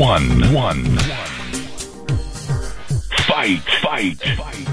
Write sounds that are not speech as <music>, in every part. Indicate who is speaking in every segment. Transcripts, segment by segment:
Speaker 1: one, one. Fight, fight, fight.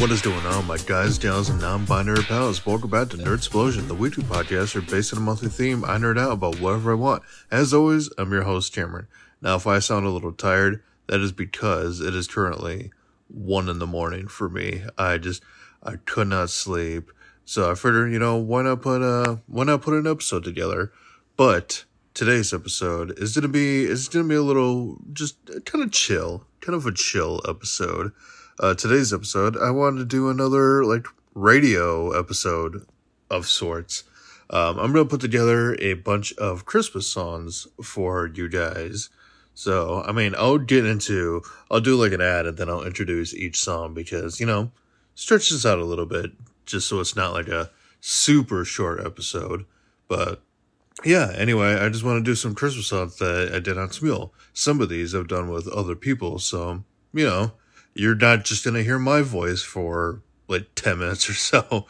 Speaker 2: What is going on, my guys, gals, and non-binary pals? Welcome back to Nerd Explosion, the weekly podcast are based on a monthly theme. I nerd out about whatever I want. As always, I'm your host, Cameron. Now, if I sound a little tired, that is because it is currently one in the morning for me. I just I could not sleep, so I figured, you know, why not put uh why not put an episode together? But today's episode is gonna be is gonna be a little just kind of chill, kind of a chill episode. Uh, today's episode, I wanted to do another like radio episode of sorts. Um, I'm gonna put together a bunch of Christmas songs for you guys. So, I mean, I'll get into, I'll do like an ad and then I'll introduce each song because, you know, stretch this out a little bit just so it's not like a super short episode. But yeah, anyway, I just want to do some Christmas songs that I did on Smule. Some of these I've done with other people. So, you know, you're not just going to hear my voice for like 10 minutes or so.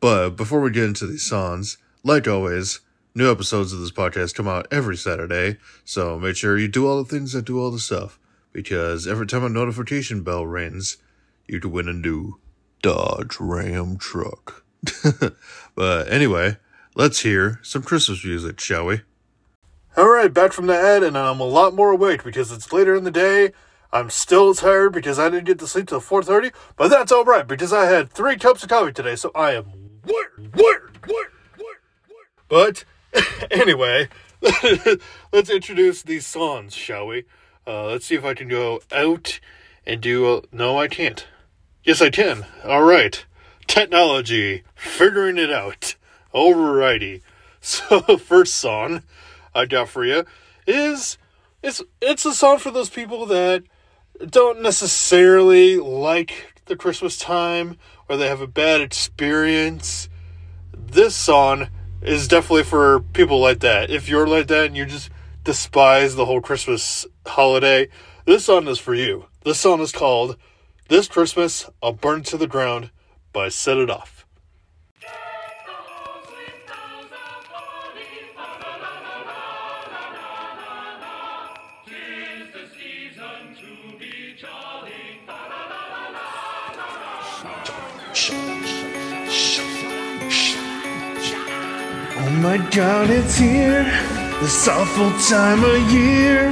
Speaker 2: But before we get into these songs, like always, new episodes of this podcast come out every Saturday. So make sure you do all the things that do all the stuff. Because every time a notification bell rings, you can win a new Dodge Ram truck. <laughs> but anyway, let's hear some Christmas music, shall we? All right, back from the ad, and I'm a lot more awake because it's later in the day. I'm still tired because I didn't get to sleep till 4:30, but that's all right because I had three cups of coffee today, so I am wired, wired, wired, wired, wired. But <laughs> anyway, <laughs> let's introduce these songs, shall we? Uh, let's see if I can go out and do. A, no, I can't. Yes, I can. All right. Technology, figuring it out. Alrighty. <laughs> So first song I got for you is it's it's a song for those people that don't necessarily like the Christmas time or they have a bad experience. This song is definitely for people like that. If you're like that and you just despise the whole Christmas holiday, this song is for you. This song is called This Christmas I'll Burn to the Ground by Set It Off.
Speaker 3: My god, it's here, this awful time of year.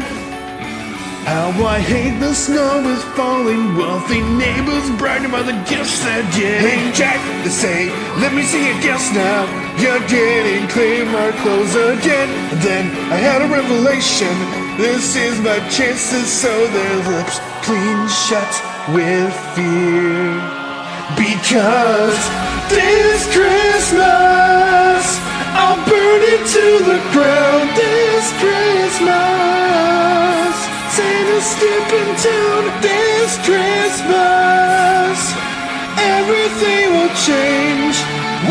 Speaker 3: How I hate the snow is falling, wealthy neighbors bragging about the gifts they get. Hey Jack, they say, let me see your gifts now. You're getting clean my clothes again. And then I had a revelation. This is my chance to sew their lips clean shut with fear. Because this Christmas I'll burn it to the ground this Christmas. Santa's skipping town this Christmas. Everything will change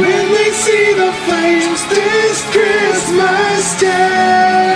Speaker 3: when they see the flames this Christmas day.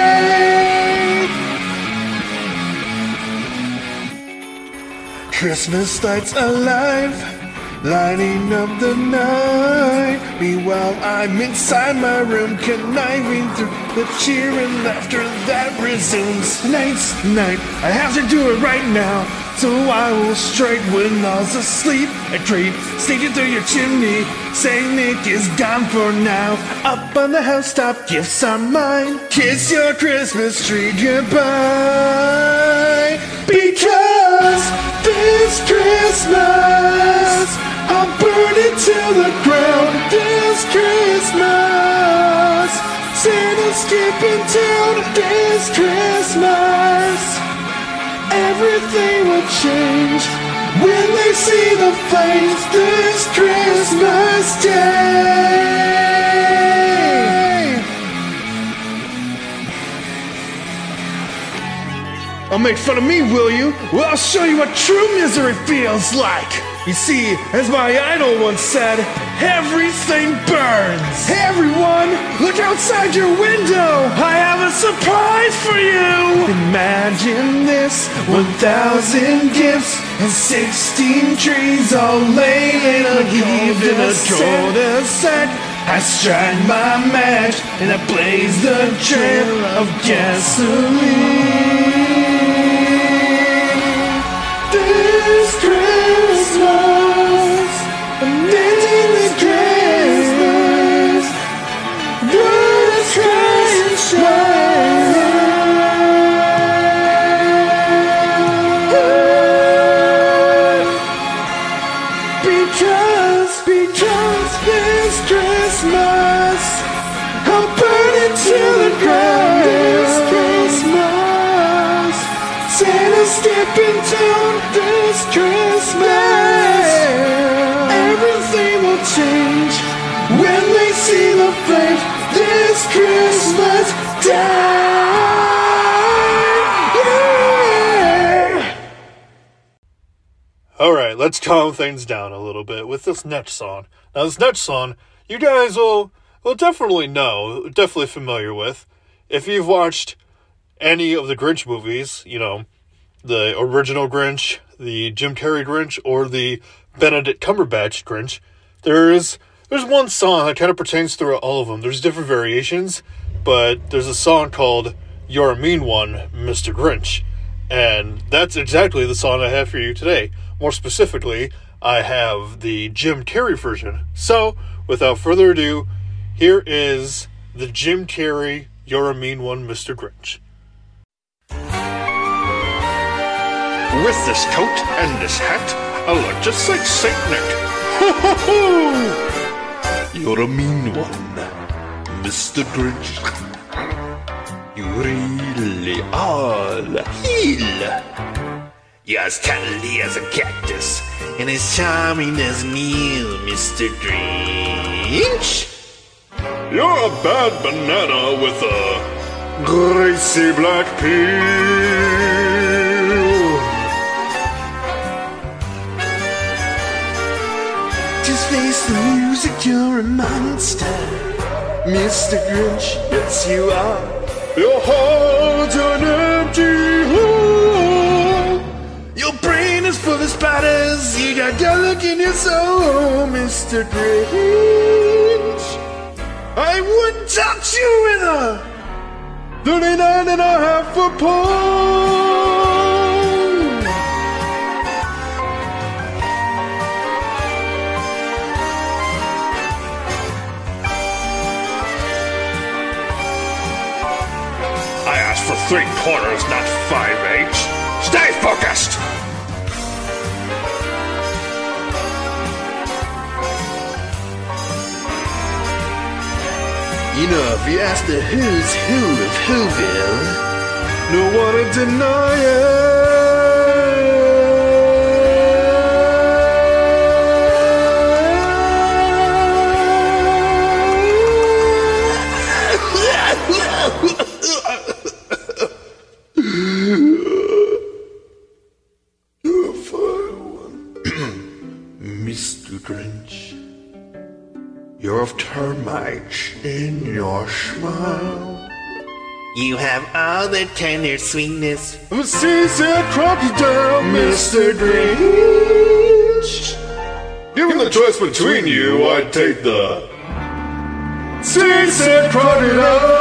Speaker 3: Christmas lights alive lighting up the night. Meanwhile, I'm inside my room, conniving through the cheer and laughter that resumes. Night's night, I have to do it right now. So I will strike when all's asleep. A creep sneaking through your chimney. Saint Nick is gone for now. Up on the housetop, gifts are mine. Kiss your Christmas tree goodbye. Because this Christmas I'll burn it to the ground this Christmas. Santa's skipping town this Christmas. Everything will change when they see the flames this Christmas day. Oh, make fun of me, will you? Well, I'll show you what true misery feels like. You see, as my idol once said, everything burns. Hey everyone, look outside your window. I have a surprise for you. Imagine this 1,000 gifts and 16 trees all laid in a golden a golden set. I strike my match and I blaze the trail of gasoline. This Christmas, change when they see the flames this Christmas time. Yeah.
Speaker 2: All right, let's calm things down a little bit with this next song. Now, this next song, you guys will will definitely know, definitely familiar with, if you've watched any of the Grinch movies. You know, the original Grinch, the Jim Carrey Grinch, or the Benedict Cumberbatch Grinch. There is there's one song that kind of pertains throughout all of them. There's different variations, but there's a song called "You're a Mean One, Mr. Grinch." And that's exactly the song I have for you today. More specifically, I have the Jim Carrey version. So, without further ado, here is the Jim Carrey You're a Mean One, Mr. Grinch.
Speaker 1: With this coat and this hat, I look just like Saint Nick. You're a mean one, Mr. Grinch. You really are. Heel. You're as cuddly as a cactus and as charming as an Mr. Grinch. You're a bad banana with a greasy black peel.
Speaker 3: Face the music, you're a monster. Mr. Grinch, yes you are.
Speaker 1: Your heart's an empty hole.
Speaker 3: Your brain is full of spiders. You got look in your soul, Mr. Grinch. I wouldn't touch you with a 39 and a half foot pole.
Speaker 1: Three quarters, not five eighths. Stay focused!
Speaker 3: You know, if you ask the who's who of Whoville, no one to deny
Speaker 1: Mr. of termites in your smile.
Speaker 4: You have all the tender sweetness.
Speaker 3: it. Season crocodile, Mr. Grinch.
Speaker 1: Given the choice between you, I'd take the.
Speaker 3: Season crocodile.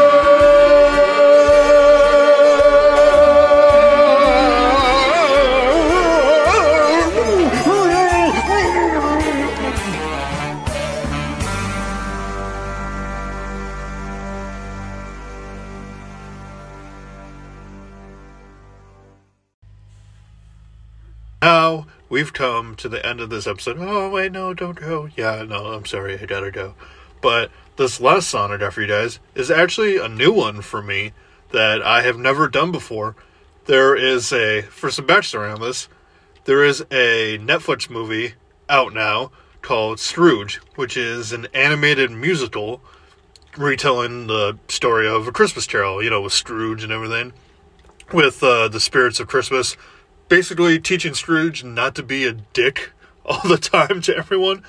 Speaker 2: Come to the end of this episode. Oh wait, no, don't go. Yeah, no, I'm sorry, I gotta go. But this last got for you guys is actually a new one for me that I have never done before. There is a for some backstory on this. There is a Netflix movie out now called Scrooge, which is an animated musical retelling the story of a Christmas Carol. You know, with Scrooge and everything with uh, the spirits of Christmas, basically teaching Scrooge not to be a dick <laughs> all the time to everyone.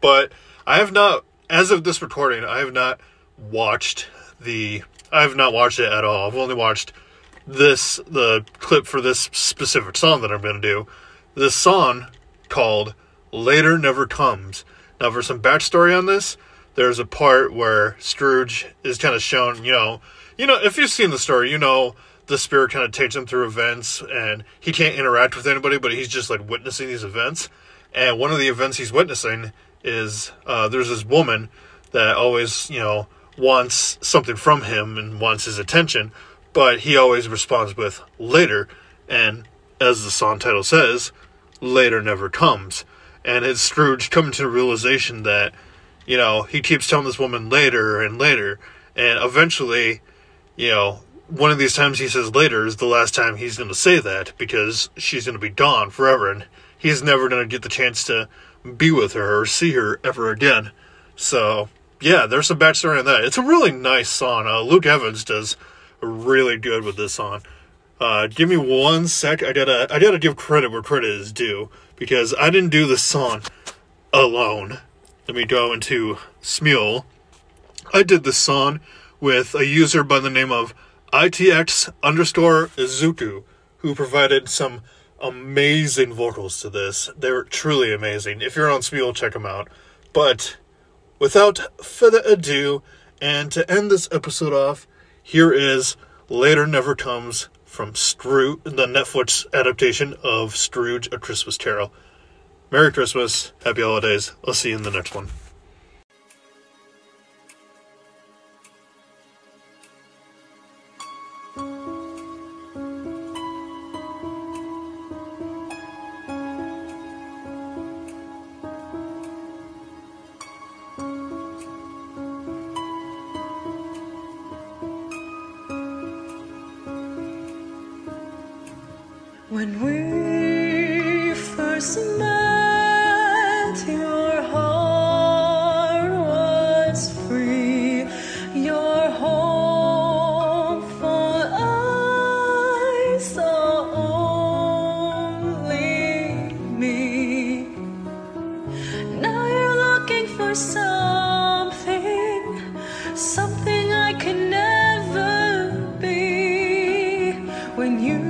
Speaker 2: But I have not, as of this recording, I have not watched the. I have not watched it at all. I've only watched this the clip for this specific song that I'm going to do. This song called "Later Never Comes." Now, for some backstory on this, there's a part where Scrooge is kind of shown, you know, you know, if you've seen the story, you know, the spirit kind of takes him through events and he can't interact with anybody, but he's just like witnessing these events. And one of the events he's witnessing is uh, there's this woman that always, you know, wants something from him and wants his attention, but he always responds with later. And as the song title says, later never comes. And it's Scrooge coming to the realization that, you know, he keeps telling this woman later and later. And eventually, you know, one of these times he says later is the last time he's going to say that because she's going to be gone forever and he's never going to get the chance to be with her or see her ever again. So, yeah, there's some backstory on that. It's a really nice song. Uh, Luke Evans does really good with this song. Uh, give me one sec. I gotta, I gotta give credit where credit is due because I didn't do this song alone. Let me go into Smule. I did this song with a user by the name of ITX underscore Izuku, who provided some amazing vocals to this. They're truly amazing. If you're on Smule, check them out. But without further ado, and to end this episode off, here is Later Never Comes from Scrooge, the Netflix adaptation of Scrooge A Christmas Carol. Merry Christmas, Happy Holidays. I'll see you in the next one.
Speaker 5: When we first met, your heart was free. Your hopeful eyes saw only me. Now you're looking for something, something I can never be. When you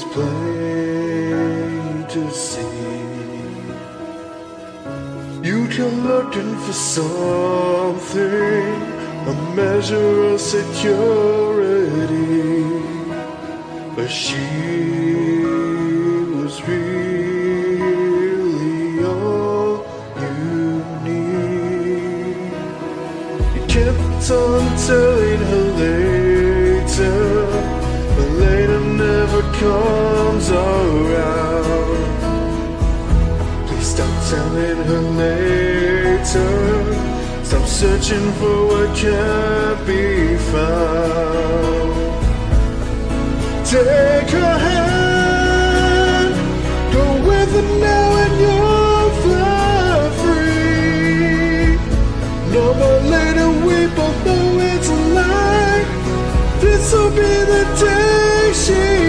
Speaker 3: was plain to see. You come looking for something, a measure of security. But she was really all you need. You kept on comes around. Please stop telling her later. Stop searching for what can't be found. Take her hand, go with her now, and you'll fly free. No more later, we both know it's a lie. This will be the day she.